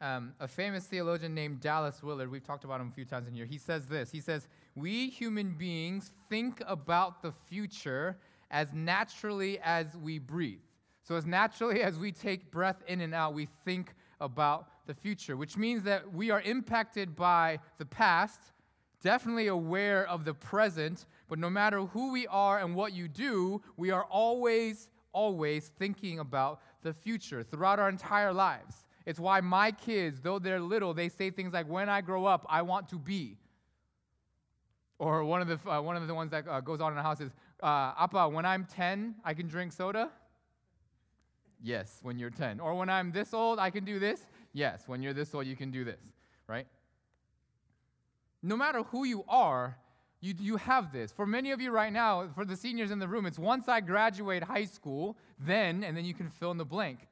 um, a famous theologian named Dallas Willard, we've talked about him a few times in here, he says this. He says, We human beings think about the future as naturally as we breathe. So, as naturally as we take breath in and out, we think about the future, which means that we are impacted by the past, definitely aware of the present, but no matter who we are and what you do, we are always, always thinking about the future throughout our entire lives. It's why my kids, though they're little, they say things like, When I grow up, I want to be. Or one of the, uh, one of the ones that uh, goes on in the house is, uh, Appa, when I'm 10, I can drink soda? Yes, when you're 10. Or when I'm this old, I can do this? Yes, when you're this old, you can do this, right? No matter who you are, you, you have this. For many of you right now, for the seniors in the room, it's once I graduate high school, then, and then you can fill in the blank.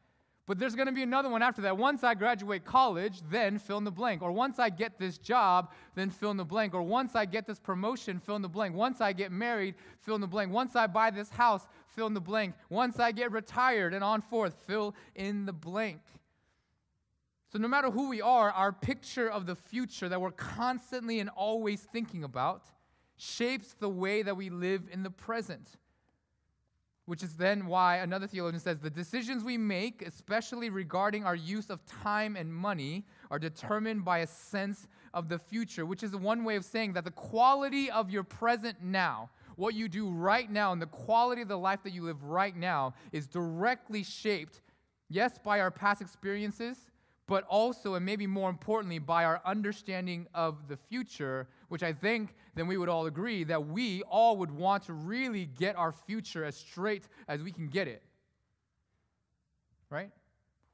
But there's going to be another one after that. Once I graduate college, then fill in the blank. Or once I get this job, then fill in the blank. Or once I get this promotion, fill in the blank. Once I get married, fill in the blank. Once I buy this house, fill in the blank. Once I get retired and on forth, fill in the blank. So, no matter who we are, our picture of the future that we're constantly and always thinking about shapes the way that we live in the present which is then why another theologian says the decisions we make, especially regarding our use of time and money, are determined by a sense of the future, which is one way of saying that the quality of your present now, what you do right now, and the quality of the life that you live right now is directly shaped, yes, by our past experiences, but also, and maybe more importantly, by our understanding of the future, which I think then we would all agree that we all would want to really get our future as straight as we can get it. Right?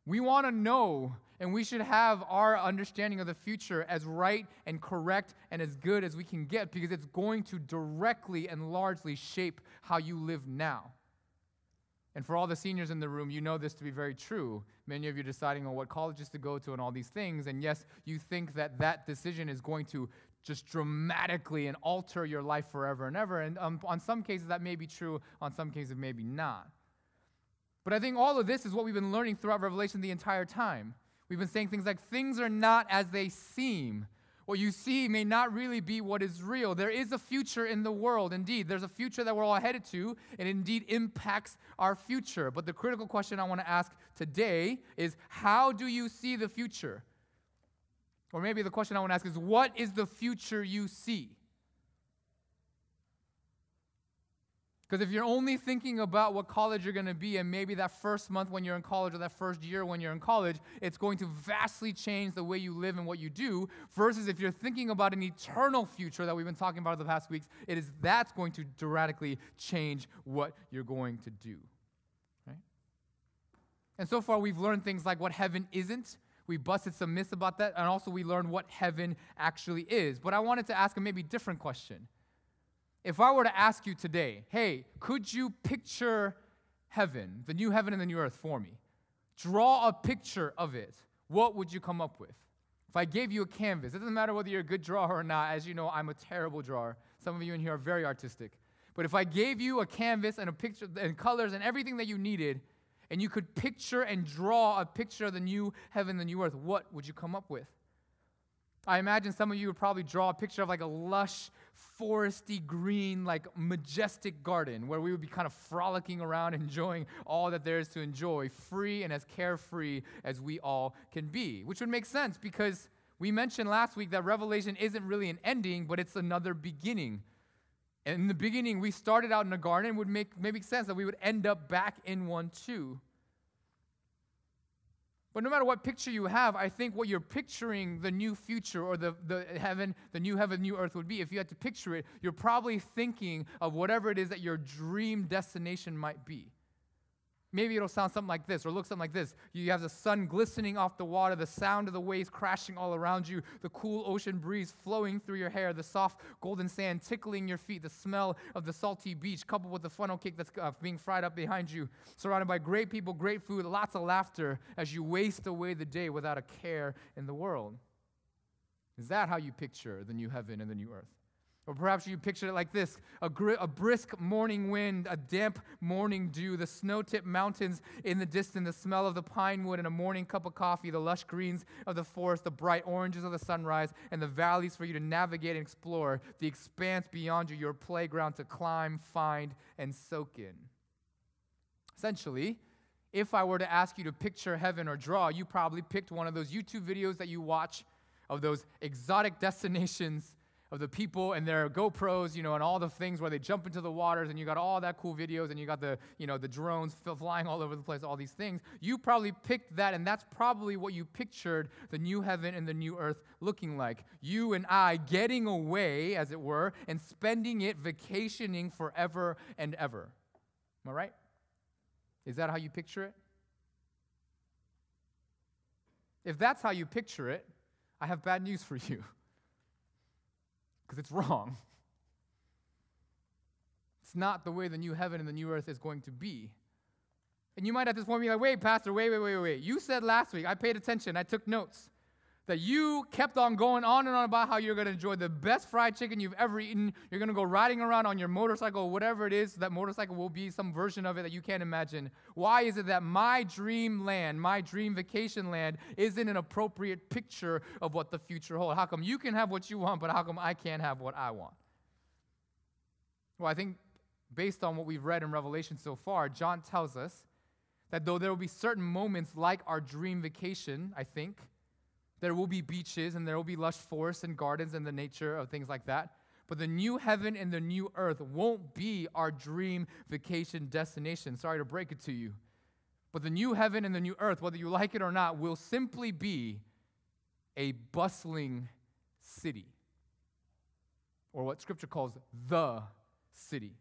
We want to know, and we should have our understanding of the future as right and correct and as good as we can get because it's going to directly and largely shape how you live now. And for all the seniors in the room, you know this to be very true. Many of you are deciding on what colleges to go to and all these things. And yes, you think that that decision is going to just dramatically and alter your life forever and ever. And um, on some cases, that may be true. On some cases, maybe not. But I think all of this is what we've been learning throughout Revelation the entire time. We've been saying things like, things are not as they seem. What you see may not really be what is real. There is a future in the world. Indeed, there's a future that we're all headed to, and indeed impacts our future. But the critical question I want to ask today is how do you see the future? Or maybe the question I want to ask is what is the future you see? Because if you're only thinking about what college you're going to be and maybe that first month when you're in college or that first year when you're in college, it's going to vastly change the way you live and what you do. Versus if you're thinking about an eternal future that we've been talking about the past weeks, it is that's going to dramatically change what you're going to do. Right? And so far, we've learned things like what heaven isn't. We busted some myths about that, and also we learned what heaven actually is. But I wanted to ask a maybe different question if I were to ask you today, hey, could you picture heaven, the new heaven and the new earth for me? Draw a picture of it. What would you come up with? If I gave you a canvas, it doesn't matter whether you're a good drawer or not. As you know, I'm a terrible drawer. Some of you in here are very artistic. But if I gave you a canvas and a picture and colors and everything that you needed, and you could picture and draw a picture of the new heaven, the new earth, what would you come up with? I imagine some of you would probably draw a picture of like a lush, foresty, green, like majestic garden where we would be kind of frolicking around, enjoying all that there is to enjoy, free and as carefree as we all can be. Which would make sense because we mentioned last week that Revelation isn't really an ending, but it's another beginning. And in the beginning, we started out in a garden, it would make, make sense that we would end up back in one too. But no matter what picture you have, I think what you're picturing the new future or the, the heaven, the new heaven, new earth would be, if you had to picture it, you're probably thinking of whatever it is that your dream destination might be. Maybe it'll sound something like this or look something like this. You have the sun glistening off the water, the sound of the waves crashing all around you, the cool ocean breeze flowing through your hair, the soft golden sand tickling your feet, the smell of the salty beach, coupled with the funnel cake that's uh, being fried up behind you, surrounded by great people, great food, lots of laughter as you waste away the day without a care in the world. Is that how you picture the new heaven and the new earth? Or perhaps you picture it like this a, a, brisk morning wind, a damp morning dew, the snow tipped mountains in the distance, the smell of the pine wood, and a morning cup of coffee, the lush greens of the forest, the bright oranges of the sunrise, and the valleys for you to navigate and explore, the expanse beyond you, your playground to climb, find, and soak in. Essentially, if I were to ask you to picture heaven or draw, you probably picked one of those YouTube videos that you watch of those exotic destinations of the people and their GoPros, you know, and all the things where they jump into the waters and you got all that cool videos and you got the, you know, the drones flying all over the place, all these things. You probably picked that and that's probably what you pictured the new heaven and the new earth looking like. You and I getting away, as it were, and spending it vacationing forever and ever. Am I right? Is that how you picture it? If that's how you picture it, I have bad news for you. Because it's wrong. It's not the way the new heaven and the new earth is going to be. And you might at this point be like, wait, Pastor, wait, wait, wait, wait. You said last week, I paid attention, I took notes that you kept on going on and on about how you're going to enjoy the best fried chicken you've ever eaten. You're going to go riding around on your motorcycle, whatever it is. That motorcycle will be some version of it that you can't imagine. Why is it that my dream land, my dream vacation land, isn't an appropriate picture of what the future holds? How come you can have what you want, but how come I can't have what I want? Well, I think based on what we've read in Revelation so far, John tells us that though there will be certain moments like our dream vacation, I think, there will be beaches and there will be lush forests and gardens and the nature of things like that. But the new heaven and the new earth won't be our dream vacation destination. Sorry to break it to you. But the new heaven and the new earth, whether you like it or not, will simply be a bustling city, or what scripture calls the city.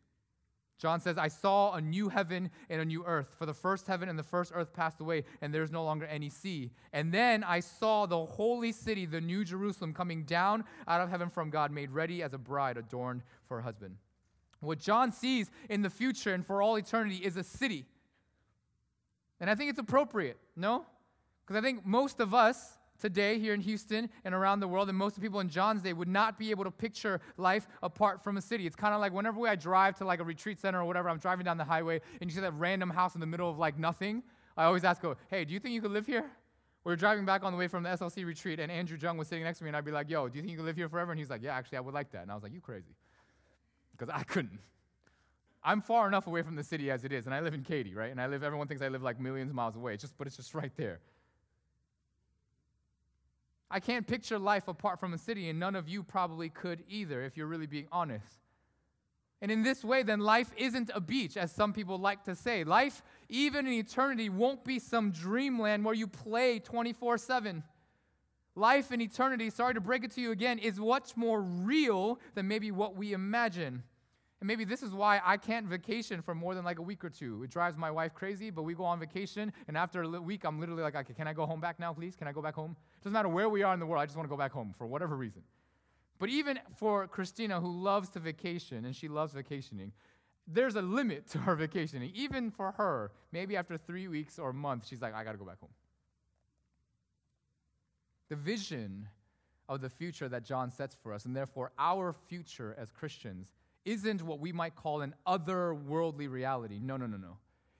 John says, I saw a new heaven and a new earth. For the first heaven and the first earth passed away, and there's no longer any sea. And then I saw the holy city, the new Jerusalem, coming down out of heaven from God, made ready as a bride adorned for her husband. What John sees in the future and for all eternity is a city. And I think it's appropriate, no? Because I think most of us, today here in Houston and around the world, and most of the people in John's day would not be able to picture life apart from a city. It's kind of like whenever I drive to like a retreat center or whatever, I'm driving down the highway and you see that random house in the middle of like nothing. I always ask, go, hey, do you think you could live here? We were driving back on the way from the SLC retreat, and Andrew Jung was sitting next to me, and I'd be like, yo, do you think you could live here forever? And he's like, yeah, actually, I would like that. And I was like, you crazy. Because I couldn't. I'm far enough away from the city as it is, and I live in Katy, right? And I live, everyone thinks I live like millions of miles away. It's just, but it's just right there. I can't picture life apart from a city, and none of you probably could either, if you're really being honest. And in this way, then life isn't a beach, as some people like to say. Life, even in eternity, won't be some dreamland where you play 24 7. Life in eternity, sorry to break it to you again, is much more real than maybe what we imagine. And maybe this is why I can't vacation for more than like a week or two. It drives my wife crazy, but we go on vacation, and after a week, I'm literally like, okay, can I go home back now, please? Can I go back home? It doesn't matter where we are in the world, I just want to go back home for whatever reason. But even for Christina, who loves to vacation, and she loves vacationing, there's a limit to her vacationing. Even for her, maybe after three weeks or a month, she's like, I got to go back home. The vision of the future that John sets for us, and therefore our future as Christians, isn't what we might call an otherworldly reality. No, no, no, no.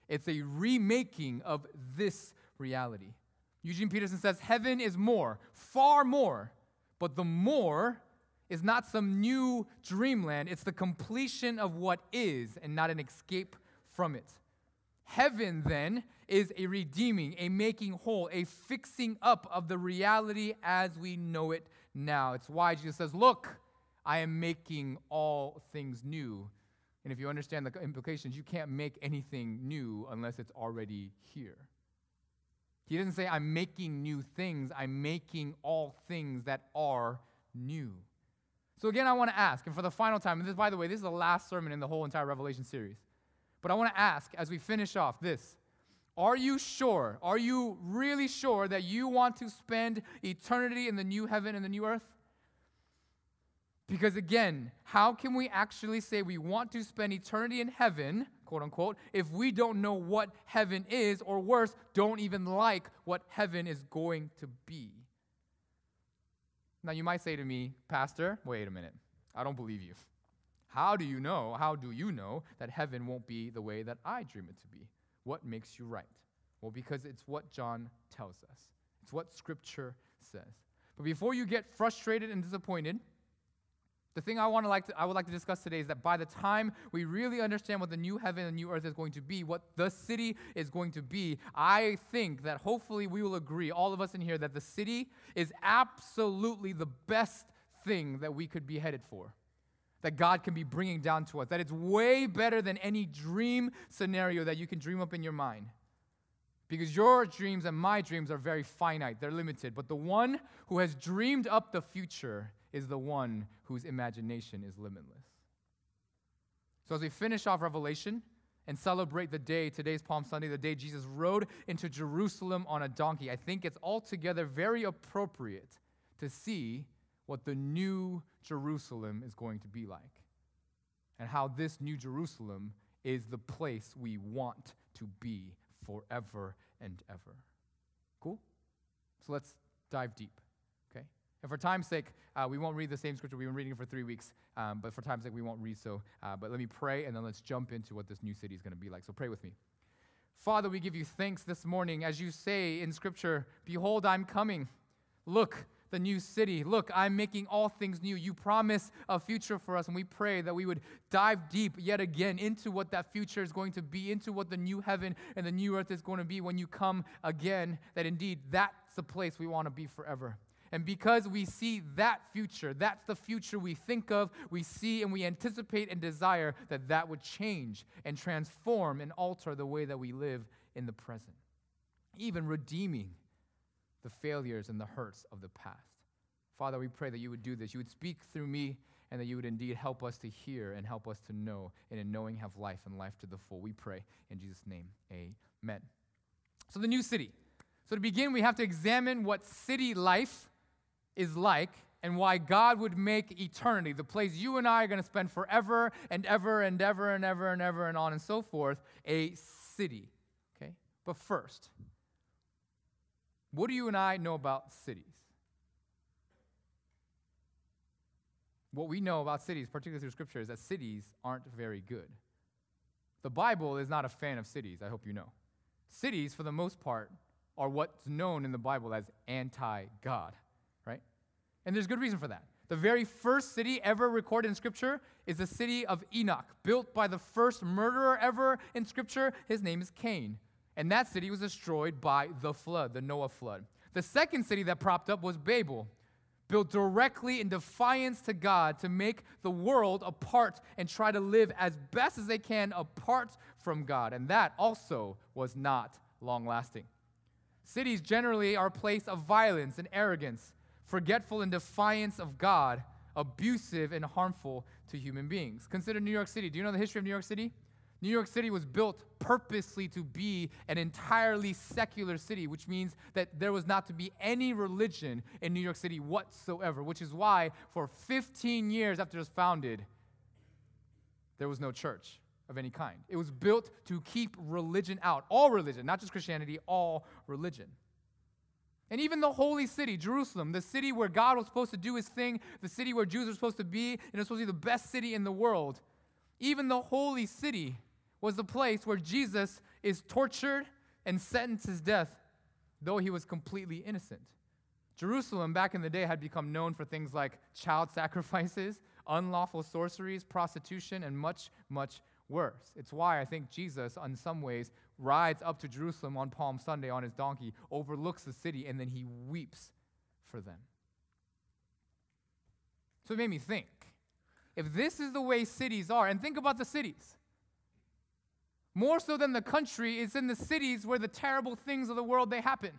It's a remaking of this reality. Eugene Peterson says heaven is more, far more, but the more is not some new dreamland, it's the completion of what is and not an escape from it. Heaven, then, is a redeeming, a making whole, a fixing up of the reality as we know it now. It's why Jesus says, Look, I am making all things new. And if you understand the implications, you can't make anything new unless it's already here. He doesn't say, I'm making new things, I'm making all things that are new. So, again, I want to ask, and for the final time, and this, by the way, this is the last sermon in the whole entire Revelation series. But I want to ask, as we finish off this, are you sure? Are you really sure that you want to spend eternity in the new heaven and the new earth? Because again, how can we actually say we want to spend eternity in heaven, quote unquote, if we don't know what heaven is, or worse, don't even like what heaven is going to be? Now, you might say to me, Pastor, wait a minute. I don't believe you. How do you know? How do you know that heaven won't be the way that I dream it to be? What makes you right? Well, because it's what John tells us, it's what Scripture says. But before you get frustrated and disappointed, the thing I want to like to, I would like to discuss today is that by the time we really understand what the new heaven and new earth is going to be, what the city is going to be, I think that hopefully we will agree, all of us in here, that the city is absolutely the best thing that we could be headed for. That God can be bringing down to us. That it's way better than any dream scenario that you can dream up in your mind. Because your dreams and my dreams are very finite, they're limited. But the one who has dreamed up the future is the one whose imagination is limitless. So, as we finish off Revelation and celebrate the day, today's Palm Sunday, the day Jesus rode into Jerusalem on a donkey, I think it's altogether very appropriate to see what the new Jerusalem is going to be like and how this new Jerusalem is the place we want to be forever and ever. Cool? So let's dive deep. And for time's sake, uh, we won't read the same scripture. We've been reading it for three weeks, um, but for time's sake, we won't read so. Uh, but let me pray, and then let's jump into what this new city is going to be like. So pray with me. Father, we give you thanks this morning as you say in scripture, Behold, I'm coming. Look, the new city. Look, I'm making all things new. You promise a future for us, and we pray that we would dive deep yet again into what that future is going to be, into what the new heaven and the new earth is going to be when you come again, that indeed that's the place we want to be forever. And because we see that future, that's the future we think of, we see and we anticipate and desire that that would change and transform and alter the way that we live in the present, even redeeming the failures and the hurts of the past. Father, we pray that you would do this. You would speak through me and that you would indeed help us to hear and help us to know, and in knowing have life and life to the full. We pray in Jesus' name. Amen. So, the new city. So, to begin, we have to examine what city life is like and why God would make eternity, the place you and I are going to spend forever and ever and ever and ever and ever and on and so forth, a city. Okay? But first, what do you and I know about cities? What we know about cities, particularly through scripture, is that cities aren't very good. The Bible is not a fan of cities, I hope you know. Cities, for the most part, are what's known in the Bible as anti God. And there's good reason for that. The very first city ever recorded in Scripture is the city of Enoch, built by the first murderer ever in Scripture. His name is Cain. And that city was destroyed by the flood, the Noah flood. The second city that propped up was Babel, built directly in defiance to God to make the world apart and try to live as best as they can apart from God. And that also was not long lasting. Cities generally are a place of violence and arrogance forgetful in defiance of God, abusive and harmful to human beings. Consider New York City. Do you know the history of New York City? New York City was built purposely to be an entirely secular city, which means that there was not to be any religion in New York City whatsoever, which is why for 15 years after it was founded, there was no church of any kind. It was built to keep religion out, all religion, not just Christianity, all religion. And even the holy city, Jerusalem, the city where God was supposed to do his thing, the city where Jews were supposed to be, and it was supposed to be the best city in the world, even the holy city was the place where Jesus is tortured and sentenced to death, though he was completely innocent. Jerusalem back in the day had become known for things like child sacrifices, unlawful sorceries, prostitution, and much, much worse. It's why I think Jesus, in some ways, rides up to Jerusalem on Palm Sunday on his donkey, overlooks the city, and then he weeps for them. So it made me think if this is the way cities are, and think about the cities. More so than the country, it's in the cities where the terrible things of the world they happen.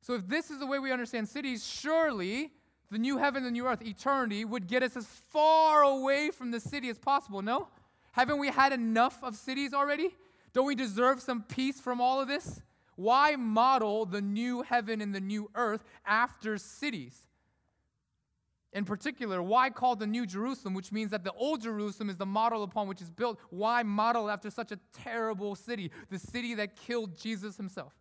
So if this is the way we understand cities, surely the new heaven and new earth, eternity, would get us as far away from the city as possible, no? Haven't we had enough of cities already? Don't we deserve some peace from all of this? Why model the new heaven and the new earth after cities? In particular, why call the New Jerusalem, which means that the Old Jerusalem is the model upon which it's built? Why model after such a terrible city, the city that killed Jesus himself?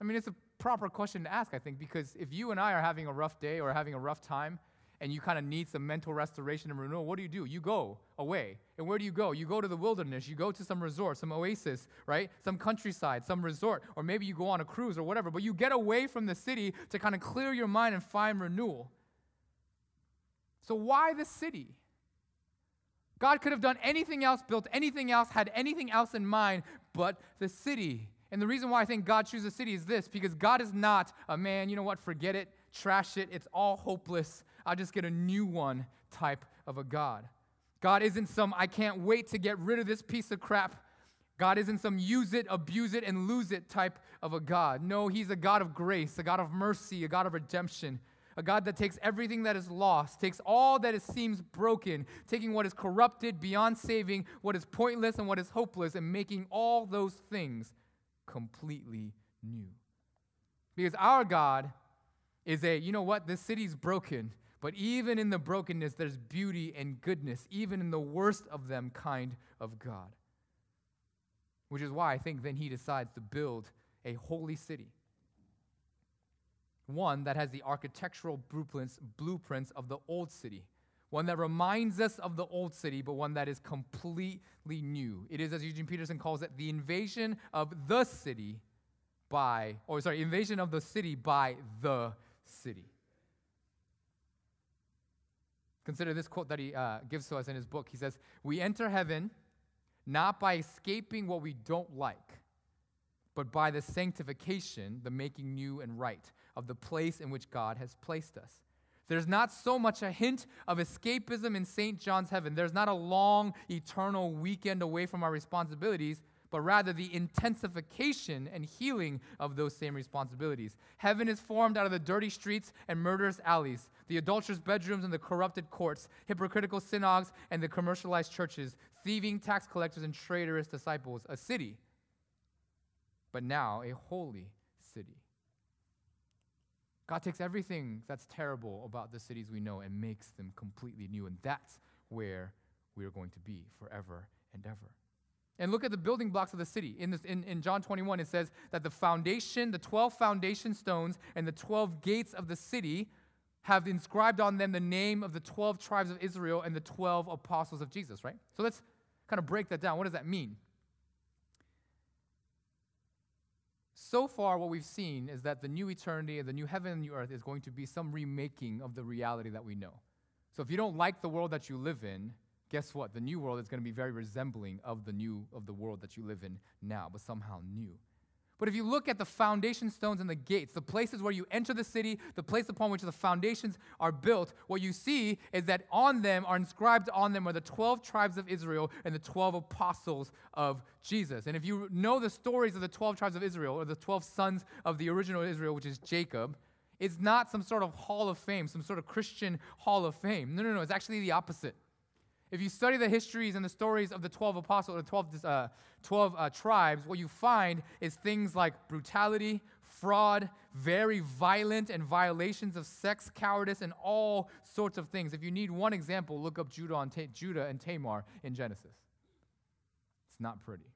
I mean, it's a proper question to ask, I think, because if you and I are having a rough day or having a rough time, and you kind of need some mental restoration and renewal, what do you do? You go away. And where do you go? You go to the wilderness. You go to some resort, some oasis, right? Some countryside, some resort, or maybe you go on a cruise or whatever. But you get away from the city to kind of clear your mind and find renewal. So why the city? God could have done anything else, built anything else, had anything else in mind but the city. And the reason why I think God chooses a city is this because God is not a man, you know what, forget it, trash it, it's all hopeless. I'll just get a new one type of a God. God isn't some, I can't wait to get rid of this piece of crap. God isn't some use it, abuse it, and lose it type of a God. No, He's a God of grace, a God of mercy, a God of redemption, a God that takes everything that is lost, takes all that seems broken, taking what is corrupted beyond saving, what is pointless and what is hopeless, and making all those things completely new. Because our God is a, you know what, this city's broken, but even in the brokenness, there's beauty and goodness, even in the worst of them, kind of God. Which is why I think then he decides to build a holy city. One that has the architectural blueprints, blueprints of the old city. One that reminds us of the old city, but one that is completely new. It is, as Eugene Peterson calls it, the invasion of the city by, or sorry, invasion of the city by the city. Consider this quote that he uh, gives to us in his book. He says, We enter heaven not by escaping what we don't like, but by the sanctification, the making new and right of the place in which God has placed us. There's not so much a hint of escapism in St. John's heaven. There's not a long, eternal weekend away from our responsibilities, but rather the intensification and healing of those same responsibilities. Heaven is formed out of the dirty streets and murderous alleys, the adulterous bedrooms and the corrupted courts, hypocritical synagogues and the commercialized churches, thieving tax collectors and traitorous disciples, a city, but now a holy city. God takes everything that's terrible about the cities we know and makes them completely new, and that's where we are going to be forever and ever. And look at the building blocks of the city. In, this, in, in John 21, it says that the foundation, the 12 foundation stones, and the 12 gates of the city have inscribed on them the name of the 12 tribes of Israel and the 12 apostles of Jesus, right? So let's kind of break that down. What does that mean? So far, what we've seen is that the new eternity, and the new heaven and new earth, is going to be some remaking of the reality that we know. So if you don't like the world that you live in, guess what? The new world is going to be very resembling of the new of the world that you live in now, but somehow new. But if you look at the foundation stones and the gates, the places where you enter the city, the place upon which the foundations are built, what you see is that on them are inscribed on them are the 12 tribes of Israel and the 12 apostles of Jesus. And if you know the stories of the 12 tribes of Israel or the 12 sons of the original Israel, which is Jacob, it's not some sort of hall of fame, some sort of Christian hall of fame. No, no, no, it's actually the opposite. If you study the histories and the stories of the 12 apostles, or 12, uh, 12 uh, tribes, what you find is things like brutality, fraud, very violent, and violations of sex, cowardice, and all sorts of things. If you need one example, look up Judah and, Ta- Judah and Tamar in Genesis. It's not pretty.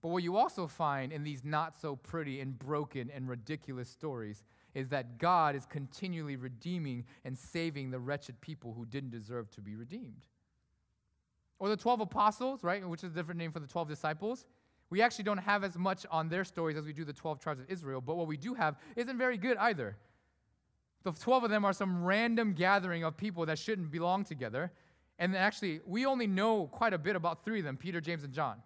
But what you also find in these not so pretty and broken and ridiculous stories is that God is continually redeeming and saving the wretched people who didn't deserve to be redeemed. Or the 12 apostles, right, which is a different name for the 12 disciples. We actually don't have as much on their stories as we do the 12 tribes of Israel, but what we do have isn't very good either. The 12 of them are some random gathering of people that shouldn't belong together. And actually, we only know quite a bit about three of them Peter, James, and John.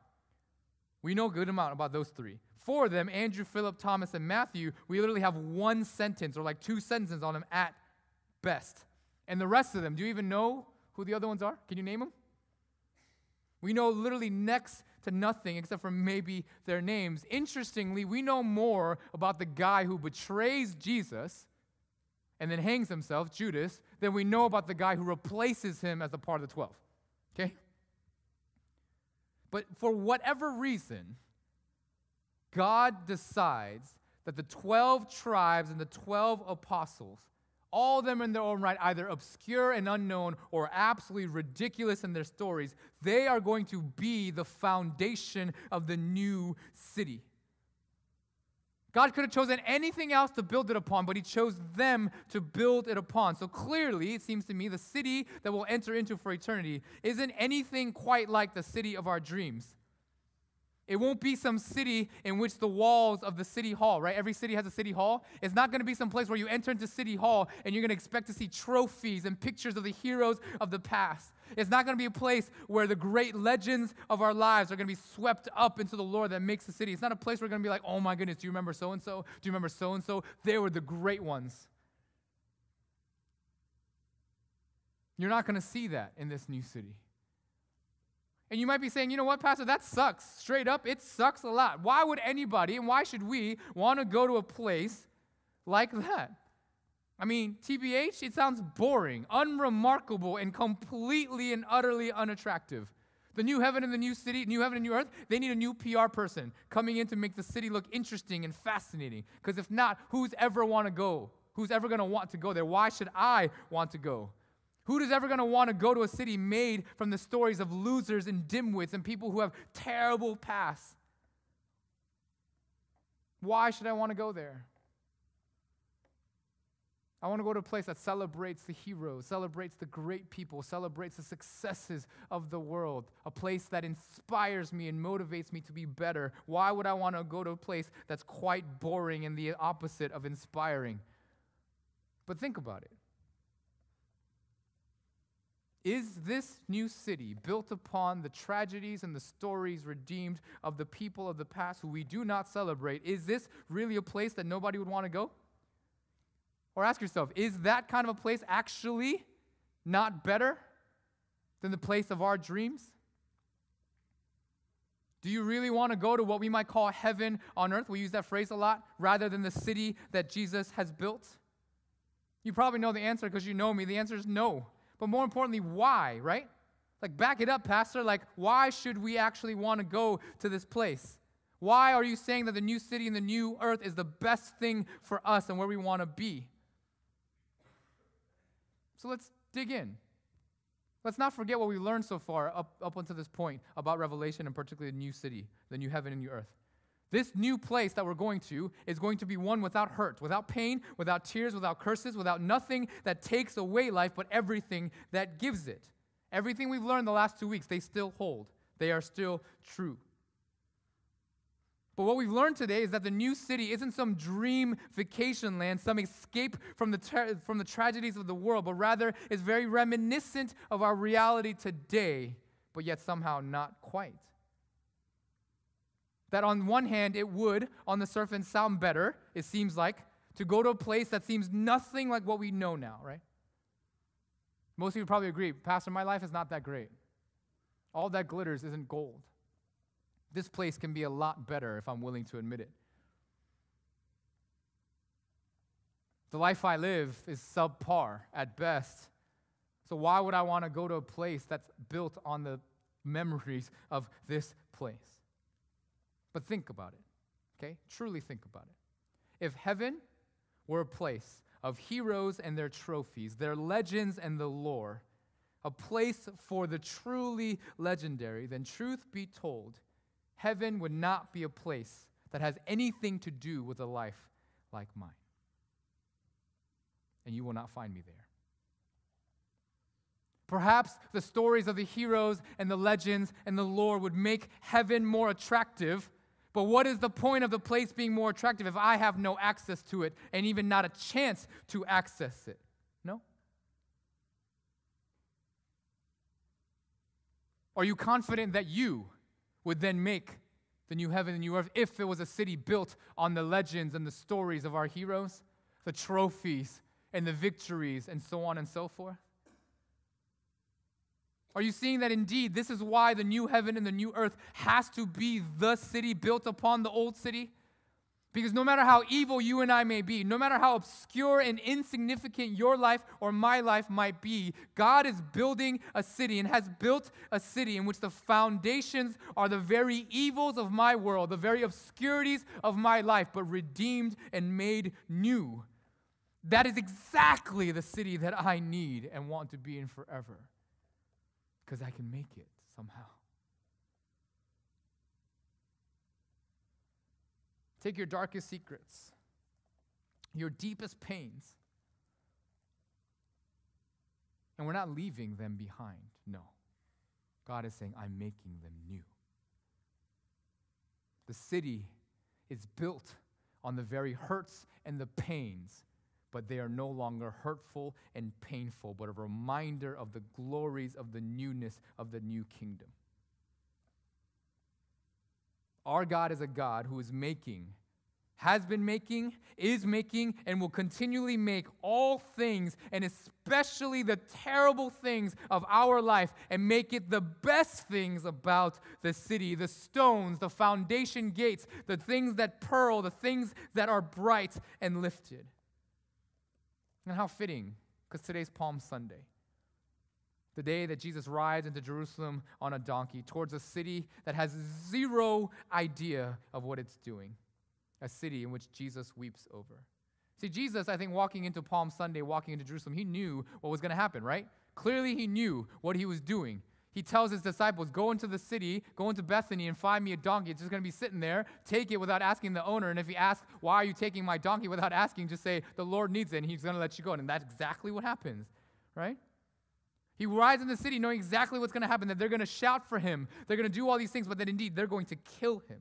We know a good amount about those three. Four of them, Andrew, Philip, Thomas, and Matthew, we literally have one sentence or like two sentences on them at best. And the rest of them, do you even know who the other ones are? Can you name them? We know literally next to nothing except for maybe their names. Interestingly, we know more about the guy who betrays Jesus and then hangs himself, Judas, than we know about the guy who replaces him as a part of the 12. Okay? But for whatever reason, God decides that the 12 tribes and the 12 apostles, all of them in their own right, either obscure and unknown or absolutely ridiculous in their stories, they are going to be the foundation of the new city. God could have chosen anything else to build it upon, but He chose them to build it upon. So clearly, it seems to me, the city that we'll enter into for eternity isn't anything quite like the city of our dreams. It won't be some city in which the walls of the city hall, right? Every city has a city hall. It's not going to be some place where you enter into city hall and you're going to expect to see trophies and pictures of the heroes of the past. It's not going to be a place where the great legends of our lives are going to be swept up into the lore that makes the city. It's not a place where we're going to be like, oh my goodness, do you remember so and so? Do you remember so and so? They were the great ones. You're not going to see that in this new city. And you might be saying, you know what, Pastor, that sucks. Straight up, it sucks a lot. Why would anybody and why should we want to go to a place like that? I mean, TBH, it sounds boring, unremarkable, and completely and utterly unattractive. The new heaven and the new city, new heaven and new earth, they need a new PR person coming in to make the city look interesting and fascinating. Because if not, who's ever want to go? Who's ever going to want to go there? Why should I want to go? Who is ever going to want to go to a city made from the stories of losers and dimwits and people who have terrible pasts? Why should I want to go there? I want to go to a place that celebrates the heroes, celebrates the great people, celebrates the successes of the world, a place that inspires me and motivates me to be better. Why would I want to go to a place that's quite boring and the opposite of inspiring? But think about it. Is this new city built upon the tragedies and the stories redeemed of the people of the past who we do not celebrate? Is this really a place that nobody would want to go? Or ask yourself, is that kind of a place actually not better than the place of our dreams? Do you really want to go to what we might call heaven on earth? We use that phrase a lot, rather than the city that Jesus has built? You probably know the answer because you know me. The answer is no but more importantly, why, right? Like, back it up, Pastor. Like, why should we actually want to go to this place? Why are you saying that the new city and the new earth is the best thing for us and where we want to be? So let's dig in. Let's not forget what we learned so far up, up until this point about Revelation and particularly the new city, the new heaven and new earth. This new place that we're going to is going to be one without hurt, without pain, without tears, without curses, without nothing that takes away life, but everything that gives it. Everything we've learned the last two weeks, they still hold. They are still true. But what we've learned today is that the new city isn't some dream vacation land, some escape from the, tra- from the tragedies of the world, but rather is very reminiscent of our reality today, but yet somehow not quite that on one hand, it would, on the surface, sound better, it seems like, to go to a place that seems nothing like what we know now, right? Most of you probably agree, Pastor, my life is not that great. All that glitters isn't gold. This place can be a lot better if I'm willing to admit it. The life I live is subpar at best. So, why would I want to go to a place that's built on the memories of this place? But think about it, okay? Truly think about it. If heaven were a place of heroes and their trophies, their legends and the lore, a place for the truly legendary, then truth be told, heaven would not be a place that has anything to do with a life like mine. And you will not find me there. Perhaps the stories of the heroes and the legends and the lore would make heaven more attractive but what is the point of the place being more attractive if I have no access to it and even not a chance to access it? No? Are you confident that you would then make the new heaven and new earth if it was a city built on the legends and the stories of our heroes, the trophies and the victories, and so on and so forth? Are you seeing that indeed this is why the new heaven and the new earth has to be the city built upon the old city? Because no matter how evil you and I may be, no matter how obscure and insignificant your life or my life might be, God is building a city and has built a city in which the foundations are the very evils of my world, the very obscurities of my life, but redeemed and made new. That is exactly the city that I need and want to be in forever because I can make it somehow. take your darkest secrets, your deepest pains, and we're not leaving them behind. No. God is saying, I'm making them new. The city is built on the very hurts and the pains, but they are no longer hurtful and painful, but a reminder of the glories of the newness of the new kingdom. Our God is a God who is making has been making, is making, and will continually make all things, and especially the terrible things of our life, and make it the best things about the city the stones, the foundation gates, the things that pearl, the things that are bright and lifted. And how fitting, because today's Palm Sunday. The day that Jesus rides into Jerusalem on a donkey towards a city that has zero idea of what it's doing a city in which Jesus weeps over. See, Jesus, I think, walking into Palm Sunday, walking into Jerusalem, he knew what was going to happen, right? Clearly, he knew what he was doing. He tells his disciples, Go into the city, go into Bethany, and find me a donkey. It's just going to be sitting there. Take it without asking the owner. And if he asks, Why are you taking my donkey without asking, just say, The Lord needs it, and he's going to let you go. And that's exactly what happens, right? He rides in the city knowing exactly what's going to happen, that they're going to shout for him, they're going to do all these things, but that indeed they're going to kill him.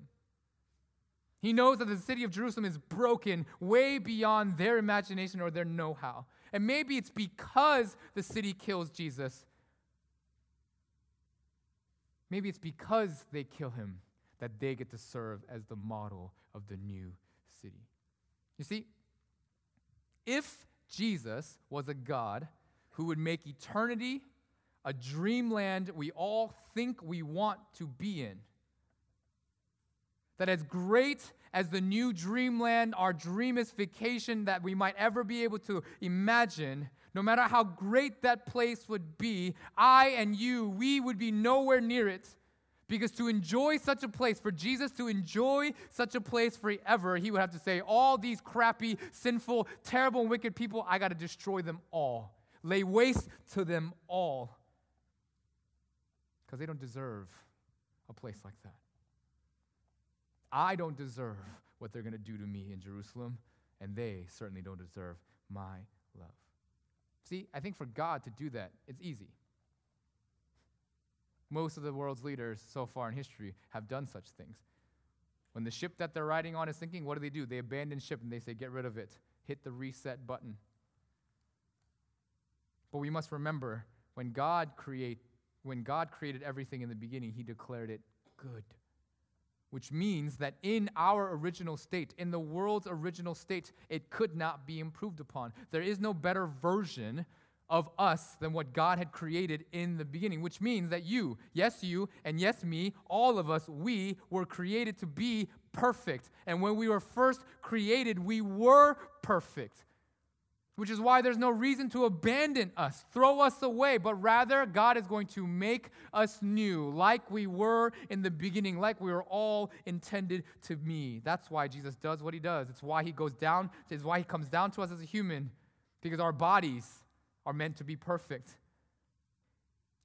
He knows that the city of Jerusalem is broken way beyond their imagination or their know how. And maybe it's because the city kills Jesus. Maybe it's because they kill him that they get to serve as the model of the new city. You see, if Jesus was a God who would make eternity a dreamland we all think we want to be in, that as great as the new dreamland, our dreamest vacation that we might ever be able to imagine, no matter how great that place would be, I and you, we would be nowhere near it. Because to enjoy such a place, for Jesus to enjoy such a place forever, he would have to say, All these crappy, sinful, terrible, wicked people, I got to destroy them all, lay waste to them all. Because they don't deserve a place like that. I don't deserve what they're going to do to me in Jerusalem, and they certainly don't deserve my. See, I think for God to do that, it's easy. Most of the world's leaders so far in history have done such things. When the ship that they're riding on is sinking, what do they do? They abandon ship and they say, get rid of it. Hit the reset button. But we must remember when God create when God created everything in the beginning, he declared it good which means that in our original state, in the world's original state, it could not be improved upon. There is no better version of us than what God had created in the beginning, which means that you, yes, you, and yes, me, all of us, we were created to be perfect. And when we were first created, we were perfect which is why there's no reason to abandon us, throw us away, but rather God is going to make us new, like we were in the beginning, like we were all intended to be. That's why Jesus does what he does. It's why he goes down, it's why he comes down to us as a human, because our bodies are meant to be perfect.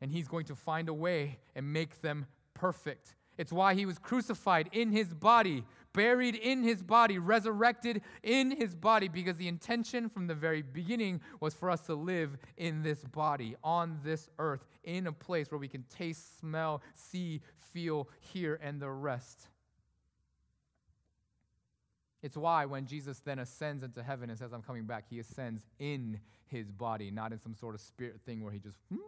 And he's going to find a way and make them perfect. It's why he was crucified in his body, buried in his body, resurrected in his body, because the intention from the very beginning was for us to live in this body, on this earth, in a place where we can taste, smell, see, feel, hear, and the rest. It's why when Jesus then ascends into heaven and says, I'm coming back, he ascends in his body, not in some sort of spirit thing where he just, hmm,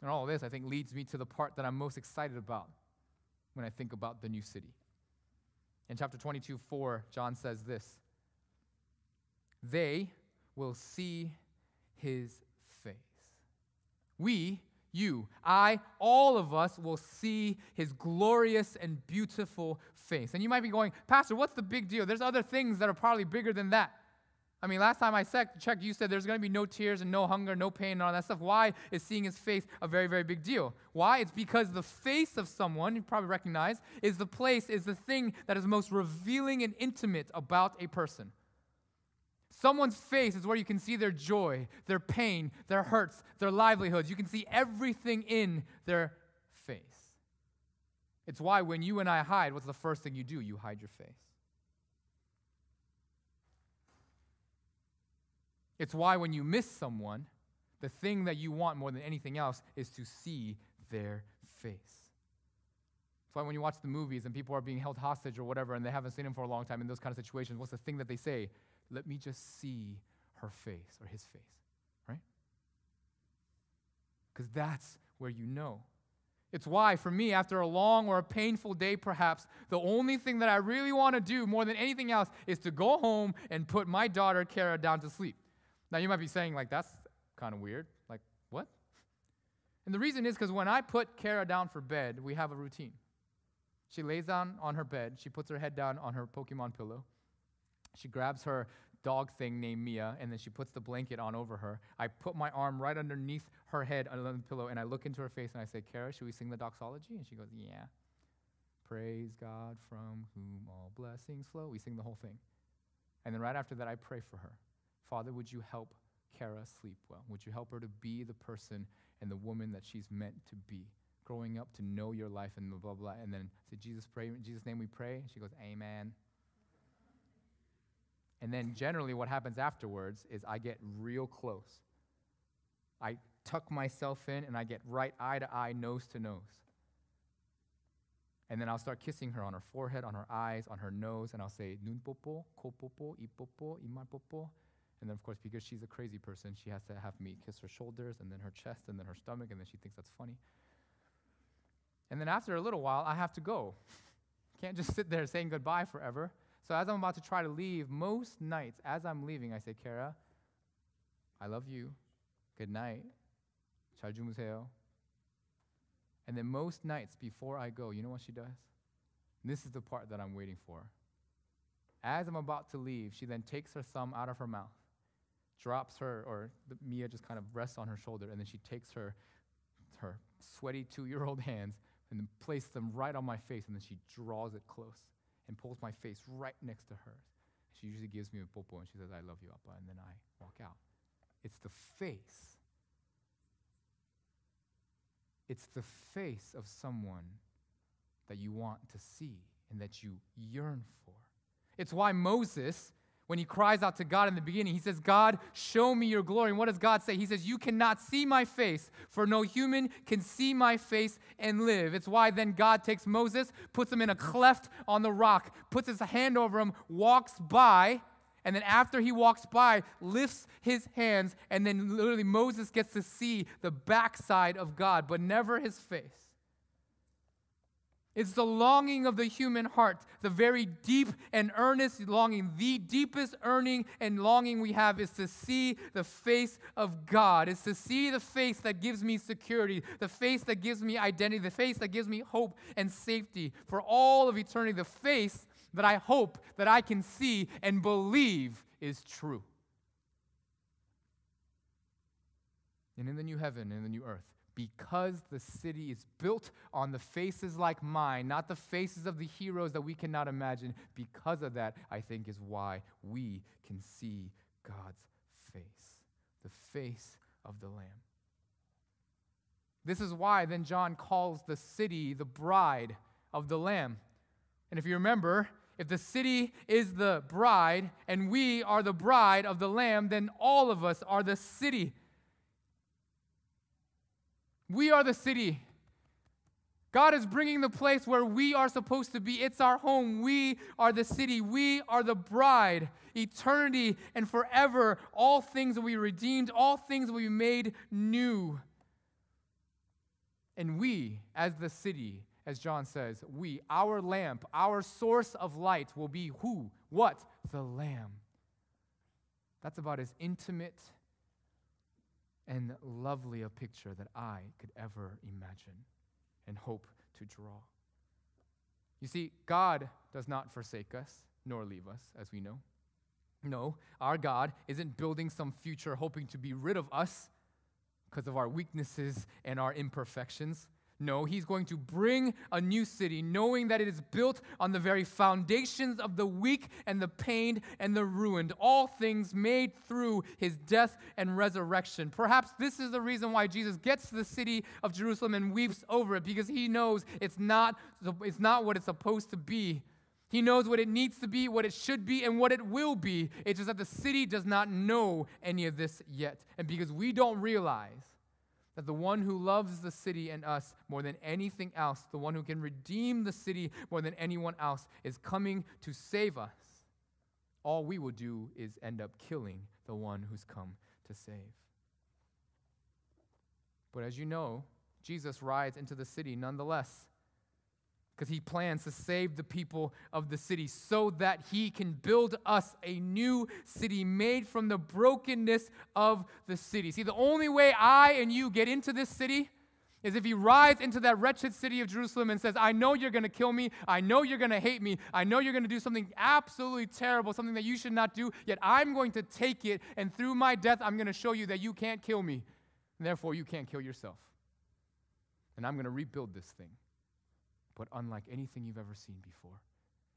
And all this, I think, leads me to the part that I'm most excited about when I think about the new city. In chapter 22, 4, John says this They will see his face. We, you, I, all of us will see his glorious and beautiful face. And you might be going, Pastor, what's the big deal? There's other things that are probably bigger than that. I mean, last time I checked, you said there's going to be no tears and no hunger, no pain, and all that stuff. Why is seeing his face a very, very big deal? Why? It's because the face of someone, you probably recognize, is the place, is the thing that is most revealing and intimate about a person. Someone's face is where you can see their joy, their pain, their hurts, their livelihoods. You can see everything in their face. It's why when you and I hide, what's the first thing you do? You hide your face. It's why when you miss someone, the thing that you want more than anything else is to see their face. That's why when you watch the movies and people are being held hostage or whatever and they haven't seen him for a long time in those kind of situations, what's the thing that they say? Let me just see her face or his face, right? Because that's where you know. It's why, for me, after a long or a painful day, perhaps, the only thing that I really want to do more than anything else is to go home and put my daughter, Kara, down to sleep. Now, you might be saying, like, that's kind of weird. Like, what? And the reason is because when I put Kara down for bed, we have a routine. She lays down on her bed, she puts her head down on her Pokemon pillow, she grabs her dog thing named Mia, and then she puts the blanket on over her. I put my arm right underneath her head under the pillow, and I look into her face and I say, Kara, should we sing the doxology? And she goes, Yeah. Praise God from whom all blessings flow. We sing the whole thing. And then right after that, I pray for her. Father, would you help Kara sleep well? Would you help her to be the person and the woman that she's meant to be? Growing up to know your life and blah, blah, blah. And then say, Jesus, pray. In Jesus' name we pray. She goes, Amen. And then generally what happens afterwards is I get real close. I tuck myself in and I get right eye to eye, nose to nose. And then I'll start kissing her on her forehead, on her eyes, on her nose, and I'll say, Nun popo, ko popo, i popo, imar popo. And then, of course, because she's a crazy person, she has to have me kiss her shoulders and then her chest and then her stomach, and then she thinks that's funny. And then after a little while, I have to go. Can't just sit there saying goodbye forever. So as I'm about to try to leave, most nights, as I'm leaving, I say, Kara, I love you. Good night. 잘 주무세요. And then most nights before I go, you know what she does? And this is the part that I'm waiting for. As I'm about to leave, she then takes her thumb out of her mouth, drops her, or Mia just kind of rests on her shoulder, and then she takes her, her sweaty two-year-old hands and then places them right on my face, and then she draws it close and pulls my face right next to hers. She usually gives me a popo and she says, I love you, Appa, and then I walk out. It's the face. It's the face of someone that you want to see and that you yearn for. It's why Moses when he cries out to God in the beginning. He says, God, show me your glory. And what does God say? He says, You cannot see my face, for no human can see my face and live. It's why then God takes Moses, puts him in a cleft on the rock, puts his hand over him, walks by. And then after he walks by, lifts his hands, and then literally Moses gets to see the backside of God, but never his face. It's the longing of the human heart, the very deep and earnest longing. The deepest earning and longing we have is to see the face of God. It's to see the face that gives me security, the face that gives me identity, the face that gives me hope and safety for all of eternity, the face that I hope that I can see and believe is true. And in the new heaven and the new earth, because the city is built on the faces like mine, not the faces of the heroes that we cannot imagine, because of that, I think is why we can see God's face, the face of the Lamb. This is why then John calls the city the bride of the Lamb. And if you remember, if the city is the bride and we are the bride of the Lamb, then all of us are the city we are the city. God is bringing the place where we are supposed to be. It's our home. We are the city. We are the bride. Eternity and forever, all things will be redeemed, all things will be made new. And we, as the city, as John says, we, our lamp, our source of light will be who? What? The Lamb. That's about as intimate and lovely a picture that I could ever imagine and hope to draw. You see, God does not forsake us nor leave us, as we know. No, our God isn't building some future hoping to be rid of us because of our weaknesses and our imperfections. No, he's going to bring a new city, knowing that it is built on the very foundations of the weak and the pained and the ruined, all things made through his death and resurrection. Perhaps this is the reason why Jesus gets to the city of Jerusalem and weeps over it, because he knows it's not, it's not what it's supposed to be. He knows what it needs to be, what it should be, and what it will be. It's just that the city does not know any of this yet. And because we don't realize, that the one who loves the city and us more than anything else, the one who can redeem the city more than anyone else, is coming to save us. All we will do is end up killing the one who's come to save. But as you know, Jesus rides into the city nonetheless because he plans to save the people of the city so that he can build us a new city made from the brokenness of the city. See, the only way I and you get into this city is if he rides into that wretched city of Jerusalem and says, I know you're going to kill me. I know you're going to hate me. I know you're going to do something absolutely terrible, something that you should not do, yet I'm going to take it, and through my death, I'm going to show you that you can't kill me. And therefore, you can't kill yourself. And I'm going to rebuild this thing but unlike anything you've ever seen before.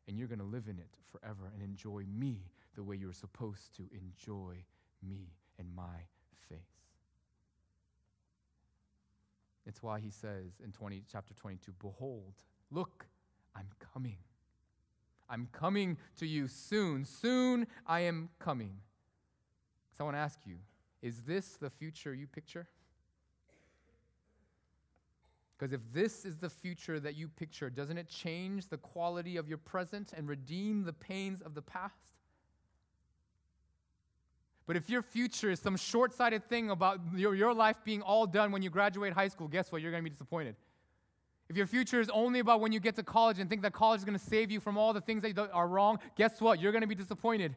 And you're going to live in it forever and enjoy me the way you're supposed to enjoy me and my face. It's why he says in 20, chapter 22 Behold, look, I'm coming. I'm coming to you soon. Soon I am coming. So I want to ask you is this the future you picture? Because if this is the future that you picture, doesn't it change the quality of your present and redeem the pains of the past? But if your future is some short sighted thing about your, your life being all done when you graduate high school, guess what? You're going to be disappointed. If your future is only about when you get to college and think that college is going to save you from all the things that are wrong, guess what? You're going to be disappointed.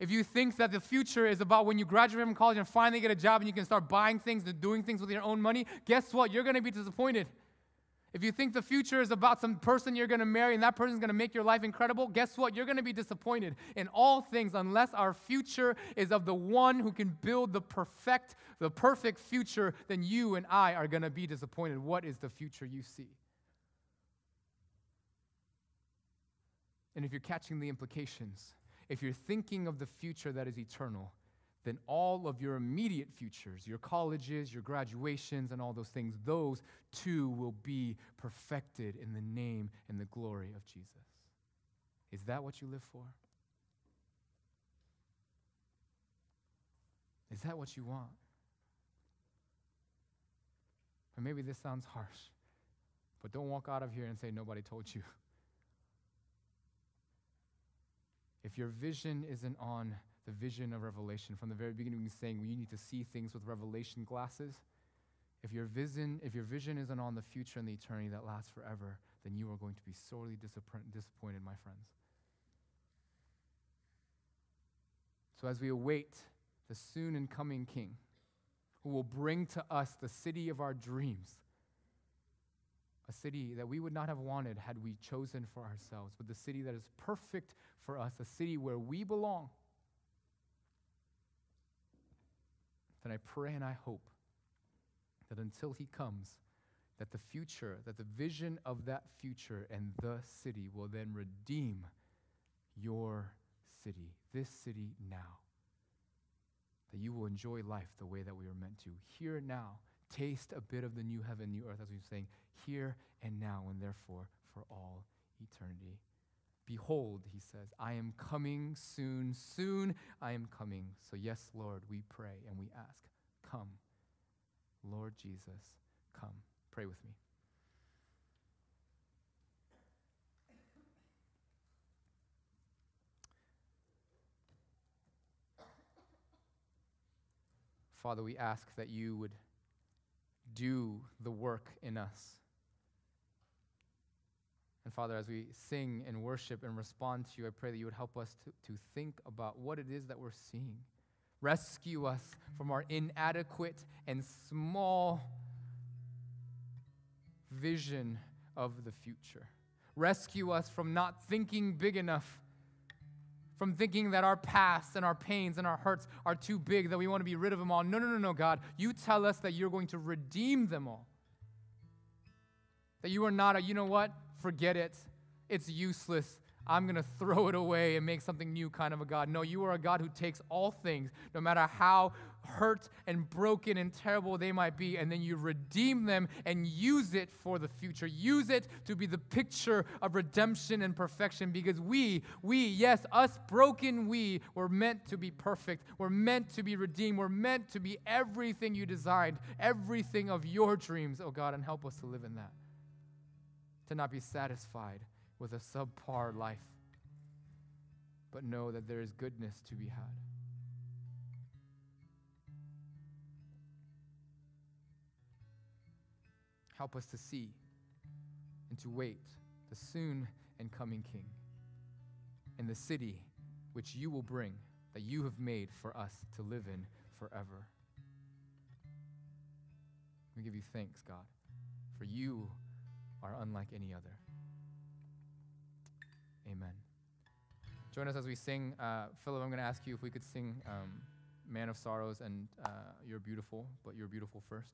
If you think that the future is about when you graduate from college and finally get a job and you can start buying things and doing things with your own money, guess what? You're going to be disappointed. If you think the future is about some person you're going to marry and that person is going to make your life incredible, guess what? You're going to be disappointed in all things unless our future is of the one who can build the perfect the perfect future, then you and I are going to be disappointed. What is the future you see? And if you're catching the implications, if you're thinking of the future that is eternal, then all of your immediate futures, your colleges, your graduations, and all those things, those too will be perfected in the name and the glory of Jesus. Is that what you live for? Is that what you want? Or maybe this sounds harsh, but don't walk out of here and say, Nobody told you. If your vision isn't on the vision of revelation, from the very beginning, been saying you need to see things with revelation glasses. If your vision, if your vision isn't on the future and the eternity that lasts forever, then you are going to be sorely disappointed, my friends. So as we await the soon and coming King, who will bring to us the city of our dreams, a city that we would not have wanted had we chosen for ourselves, but the city that is perfect for us, a city where we belong. Then I pray and I hope that until he comes, that the future, that the vision of that future and the city will then redeem your city, this city now. That you will enjoy life the way that we were meant to. Here now, taste a bit of the new heaven, new earth, as we've saying, here and now, and therefore for all eternity. Behold, he says, I am coming soon, soon I am coming. So, yes, Lord, we pray and we ask, come. Lord Jesus, come. Pray with me. Father, we ask that you would do the work in us and Father, as we sing and worship and respond to you, I pray that you would help us to, to think about what it is that we're seeing. Rescue us from our inadequate and small vision of the future. Rescue us from not thinking big enough, from thinking that our past and our pains and our hurts are too big, that we want to be rid of them all. No, no, no, no, God. You tell us that you're going to redeem them all That you are not a, you know what? Forget it. It's useless. I'm going to throw it away and make something new kind of a God. No, you are a God who takes all things, no matter how hurt and broken and terrible they might be, and then you redeem them and use it for the future. Use it to be the picture of redemption and perfection because we, we, yes, us broken we, were meant to be perfect. We're meant to be redeemed. We're meant to be everything you designed, everything of your dreams, oh God, and help us to live in that. To not be satisfied with a subpar life, but know that there is goodness to be had. Help us to see and to wait the soon and coming King and the city which you will bring, that you have made for us to live in forever. We give you thanks, God, for you are unlike any other. Amen. Join us as we sing. Uh, Philip, I'm going to ask you if we could sing um, Man of Sorrows and uh, You're Beautiful, but You're Beautiful first.